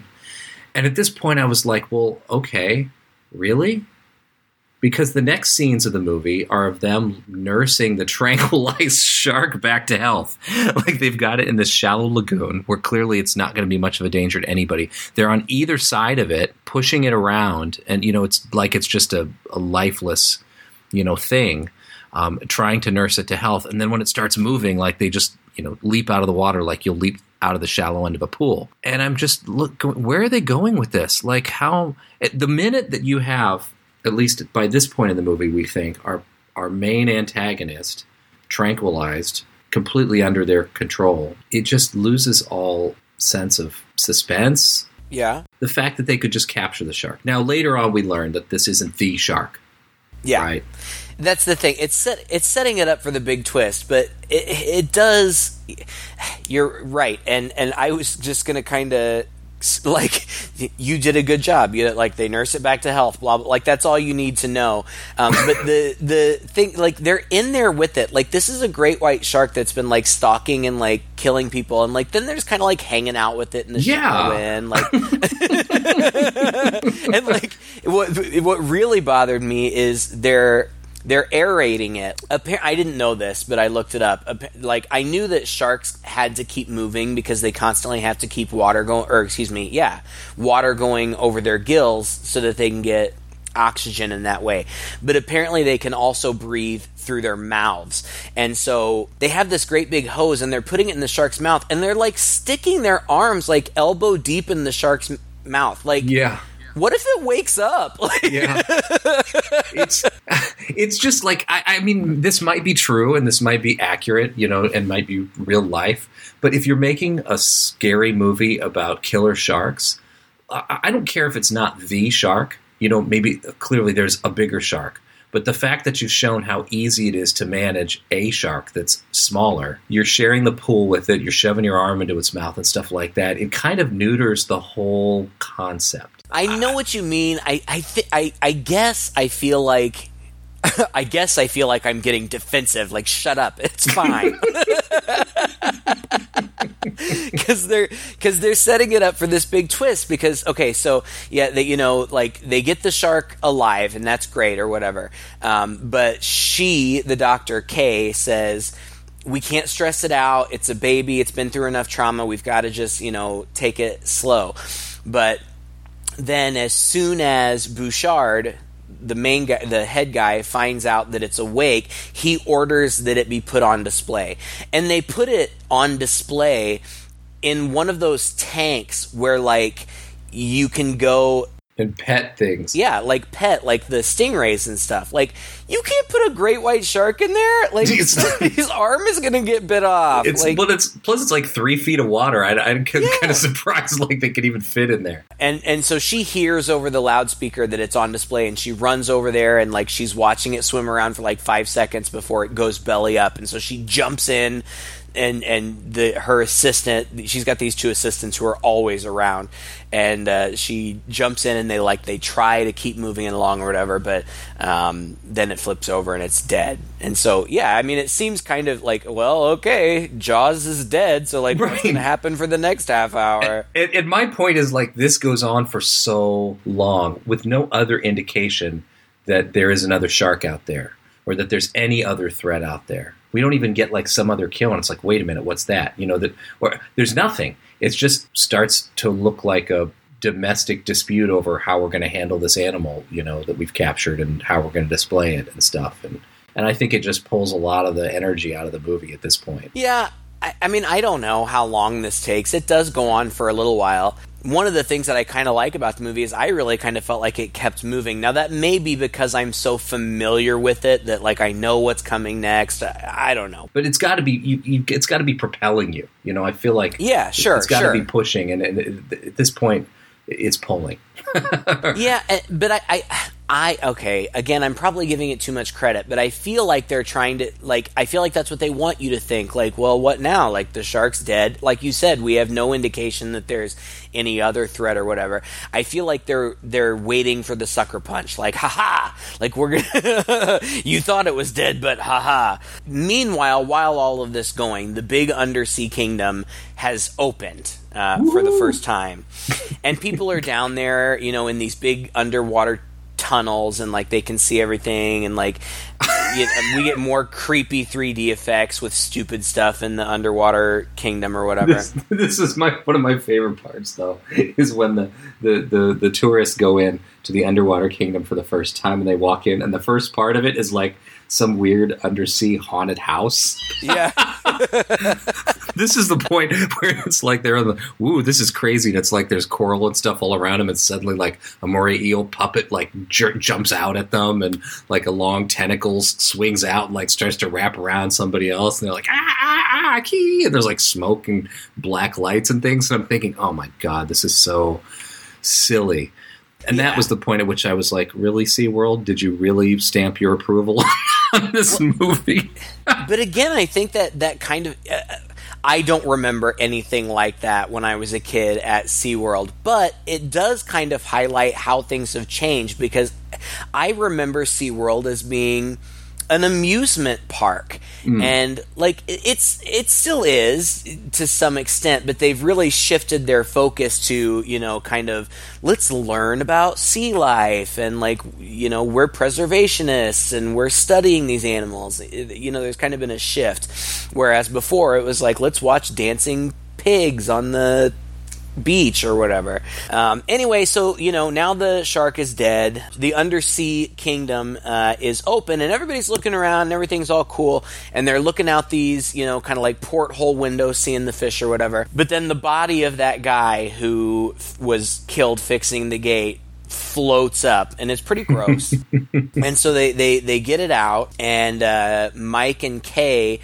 and at this point i was like well okay really because the next scenes of the movie are of them nursing the tranquilized shark back to health. like they've got it in this shallow lagoon where clearly it's not going to be much of a danger to anybody. They're on either side of it, pushing it around, and you know it's like it's just a, a lifeless, you know, thing. Um, trying to nurse it to health, and then when it starts moving, like they just you know leap out of the water, like you'll leap out of the shallow end of a pool. And I'm just look, going, where are they going with this? Like how the minute that you have at least by this point in the movie, we think our our main antagonist tranquilized, completely under their control. It just loses all sense of suspense. Yeah. The fact that they could just capture the shark. Now later on, we learned that this isn't the shark. Yeah. Right. That's the thing. It's set, it's setting it up for the big twist, but it, it does. You're right, and and I was just gonna kind of like you did a good job. You like they nurse it back to health. Blah blah. Like that's all you need to know. Um, but the the thing like they're in there with it. Like this is a great white shark that's been like stalking and like killing people, and like then there's kind of like hanging out with it in the Yeah. show and like and like what what really bothered me is they're they're aerating it. I didn't know this, but I looked it up. Appa- Like I knew that sharks had to keep moving because they constantly have to keep water going, or excuse me, yeah, water going over their gills so that they can get oxygen in that way. But apparently they can also breathe through their mouths. And so they have this great big hose and they're putting it in the shark's mouth and they're like sticking their arms like elbow deep in the shark's mouth. Like Yeah. What if it wakes up? Like Yeah. it's it's just like I, I mean, this might be true and this might be accurate, you know, and might be real life. But if you're making a scary movie about killer sharks, I, I don't care if it's not the shark. You know, maybe clearly there's a bigger shark. But the fact that you've shown how easy it is to manage a shark that's smaller, you're sharing the pool with it, you're shoving your arm into its mouth and stuff like that, it kind of neuters the whole concept. I know what you mean. I I thi- I I guess I feel like I guess I feel like I'm getting defensive. Like shut up. It's fine. Cuz they're cuz they're setting it up for this big twist because okay, so yeah, they you know like they get the shark alive and that's great or whatever. Um, but she, the doctor Kay says we can't stress it out. It's a baby. It's been through enough trauma. We've got to just, you know, take it slow. But then as soon as Bouchard, the main guy, the head guy, finds out that it's awake, he orders that it be put on display. And they put it on display in one of those tanks where like you can go And pet things. yeah, like pet, like the stingrays and stuff. Like you can't put a great white shark in there. Like his arm is gonna get bit off. It's like, but it's plus it's like three feet of water. I, I'm kind of surprised like they could even fit in there. and and so she hears over the loudspeaker that it's on display, and she runs over there and like she's watching it swim around for like five seconds before it goes belly up, and so she jumps in. And and the her assistant, she's got these two assistants who are always around, and uh, she jumps in and they like they try to keep moving it along or whatever, but um, then it flips over and it's dead. And so yeah, I mean it seems kind of like well okay, Jaws is dead, so like what's gonna happen for the next half hour? And, and my point is like this goes on for so long with no other indication that there is another shark out there or that there's any other threat out there. We don't even get like some other kill, and it's like, wait a minute, what's that? You know that or there's nothing. It just starts to look like a domestic dispute over how we're going to handle this animal, you know, that we've captured and how we're going to display it and stuff. And and I think it just pulls a lot of the energy out of the movie at this point. Yeah, I, I mean, I don't know how long this takes. It does go on for a little while. One of the things that I kind of like about the movie is I really kind of felt like it kept moving. Now that may be because I'm so familiar with it that like I know what's coming next. I, I don't know. but it's got to be you, you, it's got to be propelling you you know i feel like Yeah, sure, it's got to sure. be pushing and, and at this point it's pulling yeah, eh, but I, I, I, okay. Again, I'm probably giving it too much credit, but I feel like they're trying to, like, I feel like that's what they want you to think. Like, well, what now? Like, the shark's dead. Like you said, we have no indication that there's any other threat or whatever. I feel like they're they're waiting for the sucker punch. Like, haha. Like we're gonna. you thought it was dead, but haha. Meanwhile, while all of this going, the big undersea kingdom has opened uh, for the first time, and people are down there, you know, in these big underwater tunnels, and like they can see everything, and like you we get more creepy 3D effects with stupid stuff in the underwater kingdom or whatever. this, this is my one of my favorite parts though is when the, the, the, the tourists go in to the underwater kingdom for the first time and they walk in and the first part of it is like some weird undersea haunted house yeah. this is the point where it's like they're on the ooh this is crazy and it's like there's coral and stuff all around them and suddenly like a moray eel puppet like jer- jumps out at them and like a long tentacles swings out and like starts to wrap around somebody else and they're like ah, ah, ah, key, and there's like smoke and black lights and things. And I'm thinking, oh my god, this is so silly. And Yeah. that was the point at which I was like, really, SeaWorld? Did you really stamp your approval on this movie? but again, I think that that kind of. Uh, I don't remember anything like that when I was a kid at SeaWorld, but it does kind of highlight how things have changed because I remember SeaWorld as being an amusement park. Mm. And like it's it still is to some extent but they've really shifted their focus to you know kind of let's learn about sea life and like you know we're preservationists and we're studying these animals. You know there's kind of been a shift. Whereas before it was like let's watch dancing pigs on the beach or whatever. Um, anyway, so you know now the shark is dead. The undersea kingdom uh, is open, and everybody's looking around, and everything's all cool, and they're looking out these you know kind of like porthole windows, seeing the fish or whatever. But then the body of that guy who f- was killed fixing the gate floats up and it's pretty gross and so they, they they get it out and uh, mike and kay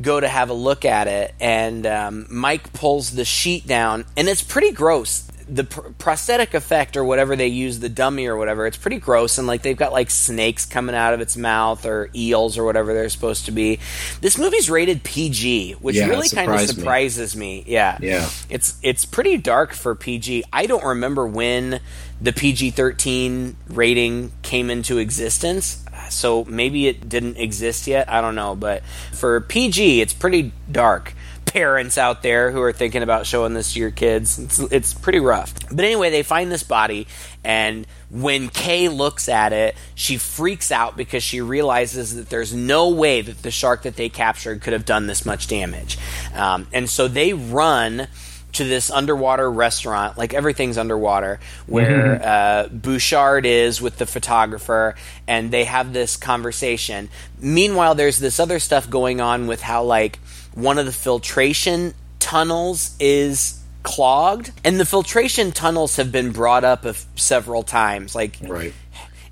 go to have a look at it, and um, Mike pulls the sheet down, and it's pretty gross. The pr- prosthetic effect, or whatever they use, the dummy or whatever, it's pretty gross. And like they've got like snakes coming out of its mouth, or eels, or whatever they're supposed to be. This movie's rated PG, which Yeah, really kind of surprised me. surprises me. Yeah, Yeah. it's it's pretty dark for PG. I don't remember when the PG thirteen rating came into existence, so maybe it didn't exist yet. I don't know, but for PG, it's pretty dark. Parents out there who are thinking about showing this to your kids, it's, it's pretty rough. But anyway, they find this body, and when Kay looks at it, she freaks out because she realizes that there's no way that the shark that they captured could have done this much damage. Um, and so they run to this underwater restaurant, like everything's underwater, where uh, Bouchard is with the photographer, and they have this conversation. Meanwhile, there's this other stuff going on with how, like, one of the filtration tunnels is clogged, and the filtration tunnels have been brought up of several times. Like, Right.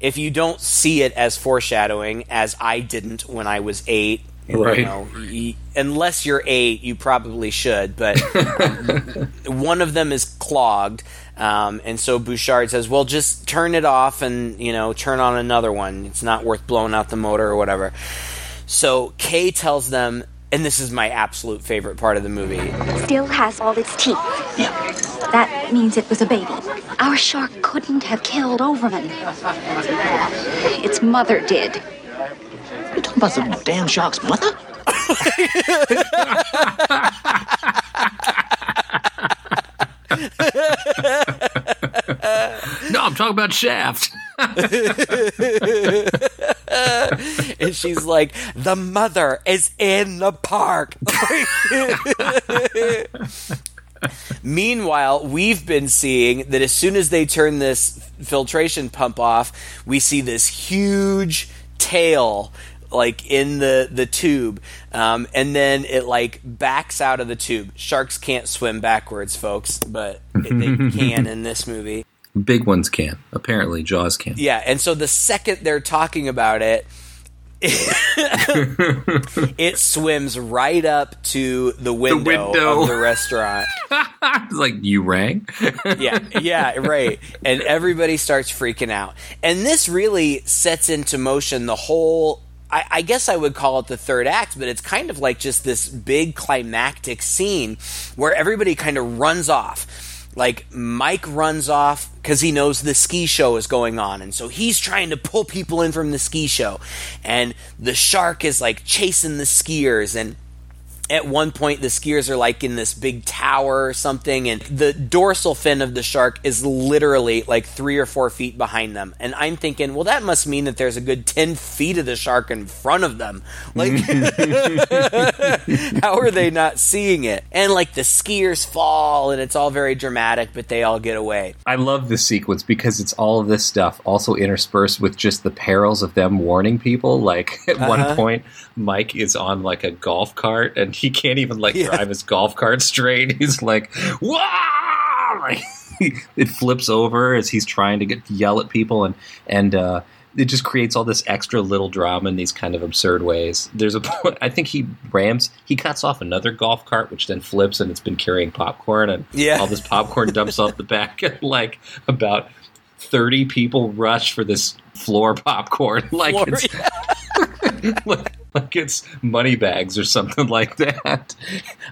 if you don't see it as foreshadowing, as I didn't when I was eight, you Right. know, y- unless you're eight, you probably should. But um, one of them is clogged, um, and so Bouchard says, "Well, just turn it off and you know turn on another one. It's not worth blowing out the motor or whatever." So Kay tells them, and this is my absolute favorite part of the movie. Still has all its teeth. Yeah. That means it was a baby. Our shark couldn't have killed Overman. Its mother did. You talking about some damn shark's mother? No, I'm talking about Shaft. and she's like, "The mother is in the park." Meanwhile, we've been seeing that as soon as they turn this filtration pump off, we see this huge tail like in the the tube um, and then it like backs out of the tube sharks can't swim backwards folks but they can in this movie Big ones can. Apparently, Jaws can. yeah, and so the second they're talking about it, it swims right up to the window, window. of the restaurant. It's like you rang. yeah, yeah, right. And everybody starts freaking out. And this really sets into motion the whole. I, I guess I would call it the third act, but it's kind of like just this big climactic scene where everybody kind of runs off. Like Mike runs off because he knows the ski show is going on, and so he's trying to pull people in from the ski show. And the shark is like chasing the skiers, and at one point the skiers are like in this big tower or something and the dorsal fin of the shark is literally like three or four feet behind them and i'm thinking well that must mean that there's a good 10 feet of the shark in front of them like how are they not seeing it and like the skiers fall and it's all very dramatic but they all get away I love this sequence because it's all of this stuff also interspersed with just the perils of them warning people. Like at Uh-huh. one point, Mike is on like a golf cart and he can't even like Yeah. drive his golf cart straight. He's like, "Wow!" It flips over as he's trying to get yell at people and and uh, it just creates all this extra little drama in these kind of absurd ways. There's a point I think he rams he cuts off another golf cart which then flips and it's been carrying popcorn and Yeah. all this popcorn dumps off the back and like about 30 people rush for this floor popcorn like Floor- it's like, like it's money bags or something like that.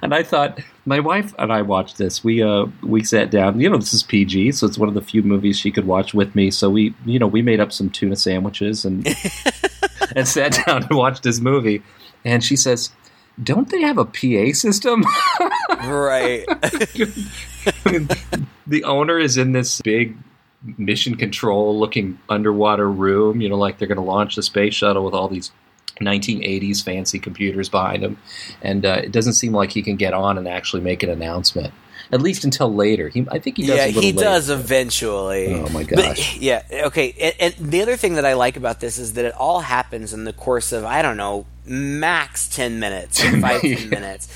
And I thought my wife and I watched this. We uh we sat down. You know, this is PG, so it's one of the few movies she could watch with me. So we you know we made up some tuna sandwiches and and sat down and watched this movie. And she says, "Don't they have a PA system?" right. the owner is in this big mission control looking underwater room, you know, like they're going to launch the space shuttle with all these 1980s fancy computers behind him. And uh, it doesn't seem like he can get on and actually make an announcement. At least until later. He, I think he does. yeah, he later. does eventually. Oh, my But, gosh. yeah. Okay. And, and the other thing that I like about this is that it all happens in the course of I don't know max ten minutes, five ten minutes.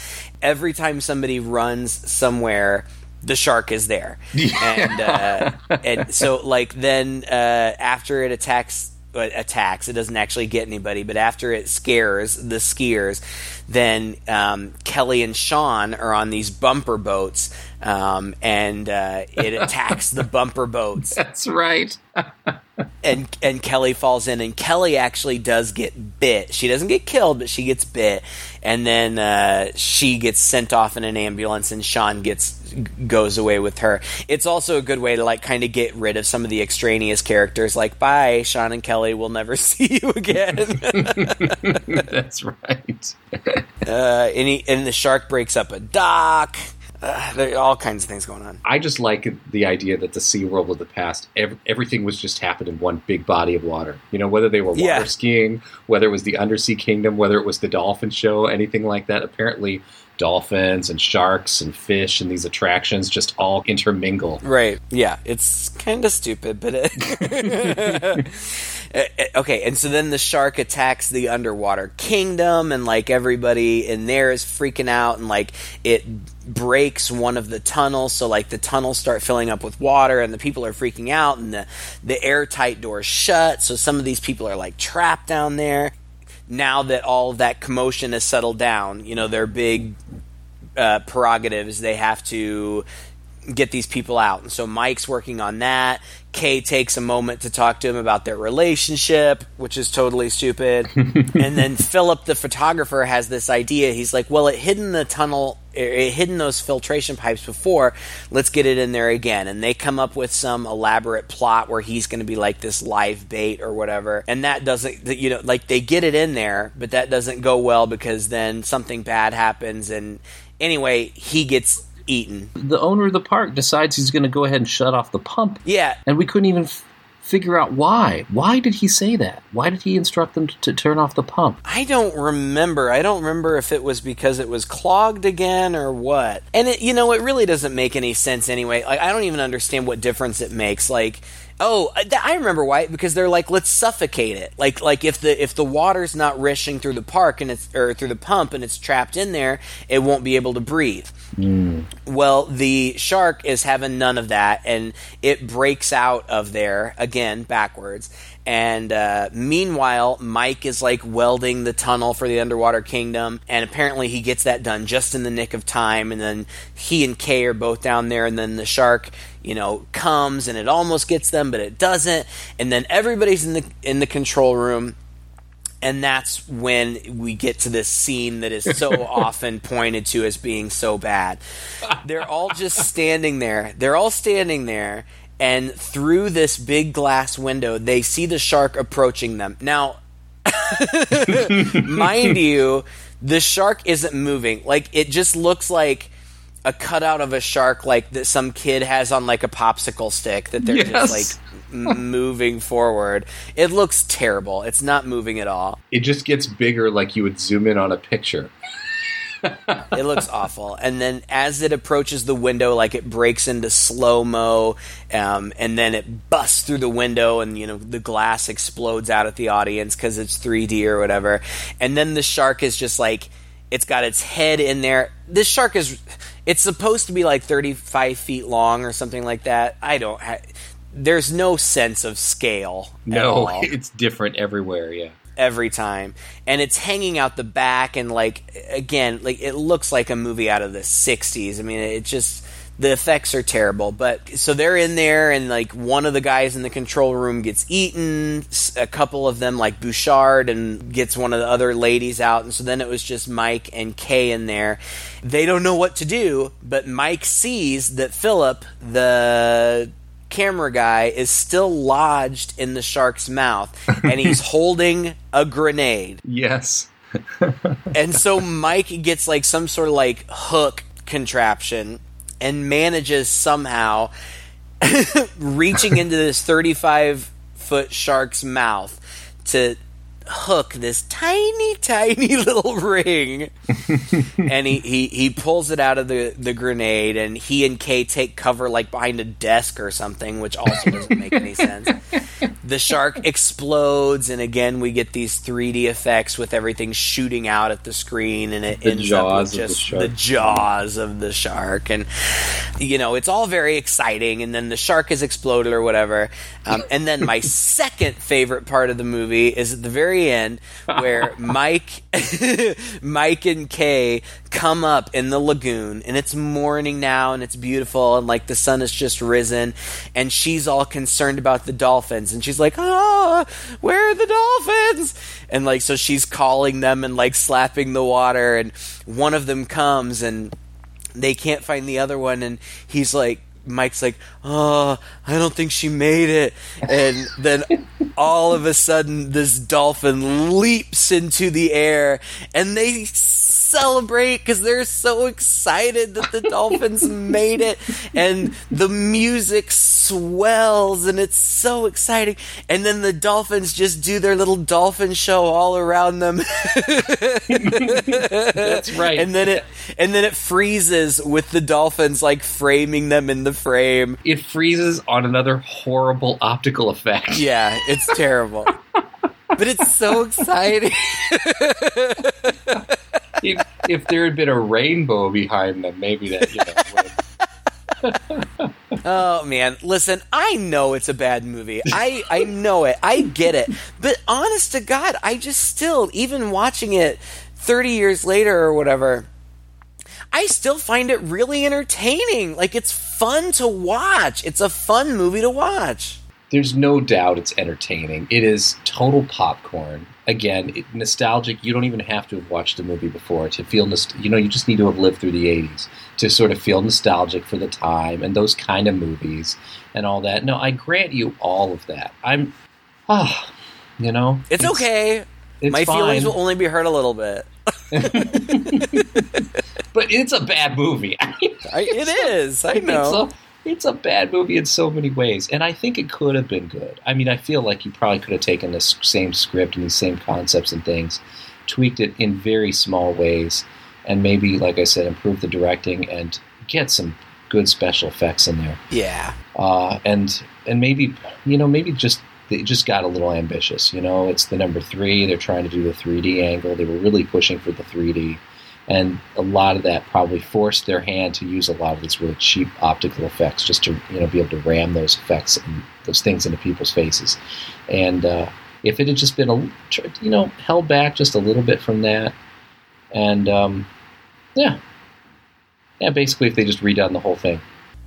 Every time somebody runs somewhere. The shark is there, and uh, and so like then uh, after it attacks attacks. It doesn't actually get anybody, but after it scares the skiers, then um, Kelly and Sean are on these bumper boats, um, and uh, it attacks the bumper boats, That's right. and and Kelly falls in, and Kelly actually does get bit. She doesn't get killed, but she gets bit, and then uh, she gets sent off in an ambulance, and Sean gets goes away with her. It's also a good way to like kind of get rid of some of the extraneous characters. Like, bye, Sean and Kelly, we'll never see you again. That's right. Uh, and, he, and the shark breaks up a dock. Uh, there are all kinds of things going on. I just like the idea that the Sea World of the past, ev- everything was just happened in one big body of water. You know, whether they were water Yeah. skiing, whether it was the Undersea Kingdom, whether it was the dolphin show, anything like that. Apparently, dolphins and sharks and fish and these attractions just all intermingle. Right. Yeah. It's kind of stupid, but it. Uh, okay, and so then the shark attacks the underwater kingdom, and like everybody in there is freaking out, and like it breaks one of the tunnels, so like the tunnels start filling up with water, and the people are freaking out, and the the airtight doors shut, so some of these people are like trapped down there. Now that all that commotion has settled down, you know their big uh, prerogatives, they have to get these people out. And so Mike's working on that. Kay takes a moment to talk to him about their relationship, which is totally stupid. and then Philip, the photographer, has this idea. He's like, "Well, it hid in the tunnel, it hid in those filtration pipes before. Let's get it in there again." And they come up with some elaborate plot where he's going to be like this live bait or whatever. And that doesn't, you know, like they get it in there, but that doesn't go well because then something bad happens. And anyway, he gets eaten. The owner of the park decides he's going to go ahead and shut off the pump, Yeah, and we couldn't even f- figure out why. Why did he say that? Why did he instruct them to, to turn off the pump? I don't remember. I don't remember if it was because it was clogged again or what. And it, you know, it really doesn't make any sense anyway. Like, I don't even understand what difference it makes. Like, oh, uh, th- I remember why. Because they're like, let's suffocate it. Like, like if the if the water's not rushing through the park and it's or through the pump and it's trapped in there, it won't be able to breathe. Hmm. Well, the shark is having none of that, and it breaks out of there again backwards. And uh, meanwhile, Mike is like welding the tunnel for the underwater kingdom, and apparently he gets that done just in the nick of time. And then he and Kay are both down there, and then the shark, you know, comes and it almost gets them, but it doesn't. And then everybody's in the in the control room, and that's when we get to this scene that is so often pointed to as being so bad. They're all just standing there. They're all standing there, and through this big glass window, they see the shark approaching them. Now, mind you, the shark isn't moving. Like it just looks like a cutout of a shark, like that some kid has on like a popsicle stick that they're Yes. just like moving forward. It looks terrible. It's not moving at all. It just gets bigger, like you would zoom in on a picture. It looks awful. And then as it approaches the window, like it breaks into slow mo, um, and then it busts through the window, and you know the glass explodes out at the audience because it's 3D or whatever. And then the shark is just like it's got its head in there. This shark is it's supposed to be like 35 feet long or something like that. I don't. Ha- there's no sense of scale. at No, all it's different everywhere. Yeah. every time and it's hanging out the back and like again like it looks like a movie out of the 60s i mean it just the effects are terrible but so they're in there and like one of the guys in the control room gets eaten A couple of them like bouchard and gets one of the other ladies out and so then it was just mike and kay in there they don't know what to do but mike sees that philip the camera guy is still lodged in the shark's mouth and he's holding a grenade. Yes. And so Mike gets like some sort of like hook contraption and manages somehow reaching into this 35 foot shark's mouth to hook this tiny tiny little ring. And he, he, he pulls it out of the, the grenade and he and Kay take cover like behind a desk or something which also doesn't make any sense. The shark explodes and again we get these 3d effects with everything shooting out at the screen and it The ends up with just shark. the jaws of the shark. And you know it's all very exciting and then the shark is exploded or whatever. Um, and then my second favorite part of the movie is at the very end where mike mike and kay come up in the lagoon and it's morning now and it's beautiful and like the sun has just risen and she's all concerned about the dolphins and she's like ah where are the dolphins? And like so she's calling them and like slapping the water and one of them comes and they can't find the other one and he's like Mike's like, "Oh, I don't think she made it." And then all of a sudden this dolphin leaps into the air and they celebrate cuz they're so excited that the dolphins made it and the music swells and it's so exciting and then the dolphins just do their little dolphin show all around them That's right. and then it and then it freezes with the dolphins like framing them in the frame. it freezes on another horrible optical effect. Yeah, it's terrible. but it's so exciting. if, there had been a rainbow behind them, maybe that you know. Oh man, listen, I know it's a bad movie. I I know it. I get it. But honest to God, I just still even watching it 30 years later or whatever, I still find it really entertaining. Like it's fun to watch. It's a fun movie to watch. There's no doubt it's entertaining. It is total popcorn. Again, it, nostalgic. You don't even have to have watched the movie before to feel. Nost- you know, you just need to have lived through the '80s to sort of feel nostalgic for the time and those kind of movies and all that. No, I grant you all of that. I'm, ah, you know, It's, okay. It's My fine, feelings will only be hurt a little bit. but it's a bad movie. I mean, I, it is. I It's know. a, it's a bad movie in so many ways, and I think it could have been good. I mean, I feel like you probably could have taken this same script and these same concepts and things, tweaked it in very small ways, and maybe, like I said, improve the directing and get some good special effects in there. Yeah. Uh, and and maybe you know maybe just they just got a little ambitious. You know, it's the number three. They're trying to do the 3D angle. They were really pushing for the 3D, and a lot of that probably forced their hand to use a lot of these really cheap optical effects just to you know be able to ram those effects and those things into people's faces. And uh, if it had just been a you know held back just a little bit from that, and um, yeah. Yeah, basically, if they just redone the whole thing,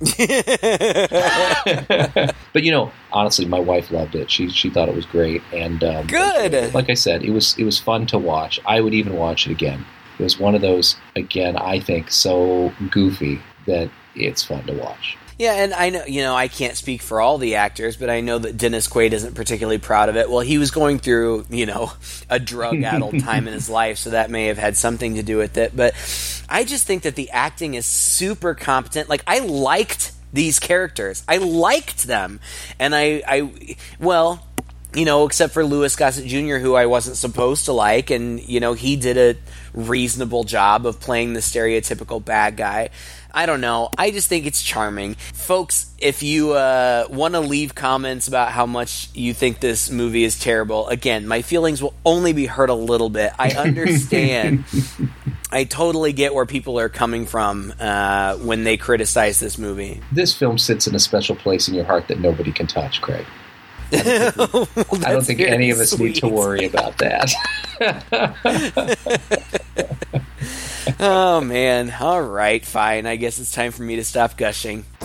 but you know, honestly, my wife loved it. She she thought it was great, and um, Good. Like I said, it was it was fun to watch. I would even watch it again. It was one of those again. I think so goofy that it's fun to watch. Yeah, and I know, you know, I can't speak for all the actors, but I know that Dennis Quaid isn't particularly proud of it. Well, he was going through, you know, a drug-addled time in his life, so that may have had something to do with it. But I just think that the acting is super competent. Like, I liked these characters. I liked them. And I, I well, you know, except for Louis Gossett Jr., who I wasn't supposed to like, and you know, he did a reasonable job of playing the stereotypical bad guy. I don't know. I just think it's charming, folks. If you uh, want to leave comments about how much you think this movie is terrible, again, my feelings will only be hurt a little bit. I understand. I totally get where people are coming from uh, when they criticize this movie. This film sits in a special place in your heart that nobody can touch, Craig. I don't think, I don't think any of us sweet. need to worry about that. oh man. All right, fine. I guess it's time for me to stop gushing.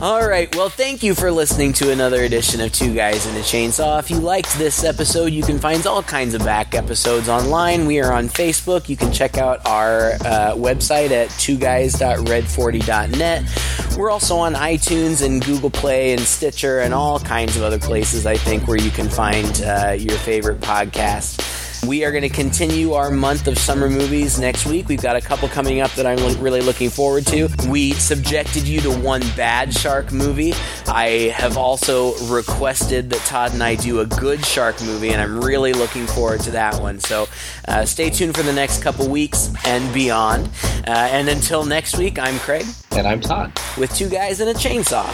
All right. Well, thank you for listening to another edition of Two Guys and a Chainsaw. If you liked this episode, you can find all kinds of back episodes online. We are on Facebook. You can check out our uh, website at twoguys.red40.net. We're also on iTunes and Google Play and Stitcher and all kinds of other places, I think, where you can find uh, your favorite podcast. We are going to continue our month of summer movies next week. We've got a couple coming up that I'm really looking forward to. We subjected you to one bad shark movie. I have also requested that Todd and I do a good shark movie, and I'm really looking forward to that one. So uh, stay tuned for the next couple weeks and beyond. Uh, and until next week, I'm Craig. And I'm Todd. With two guys and a chainsaw.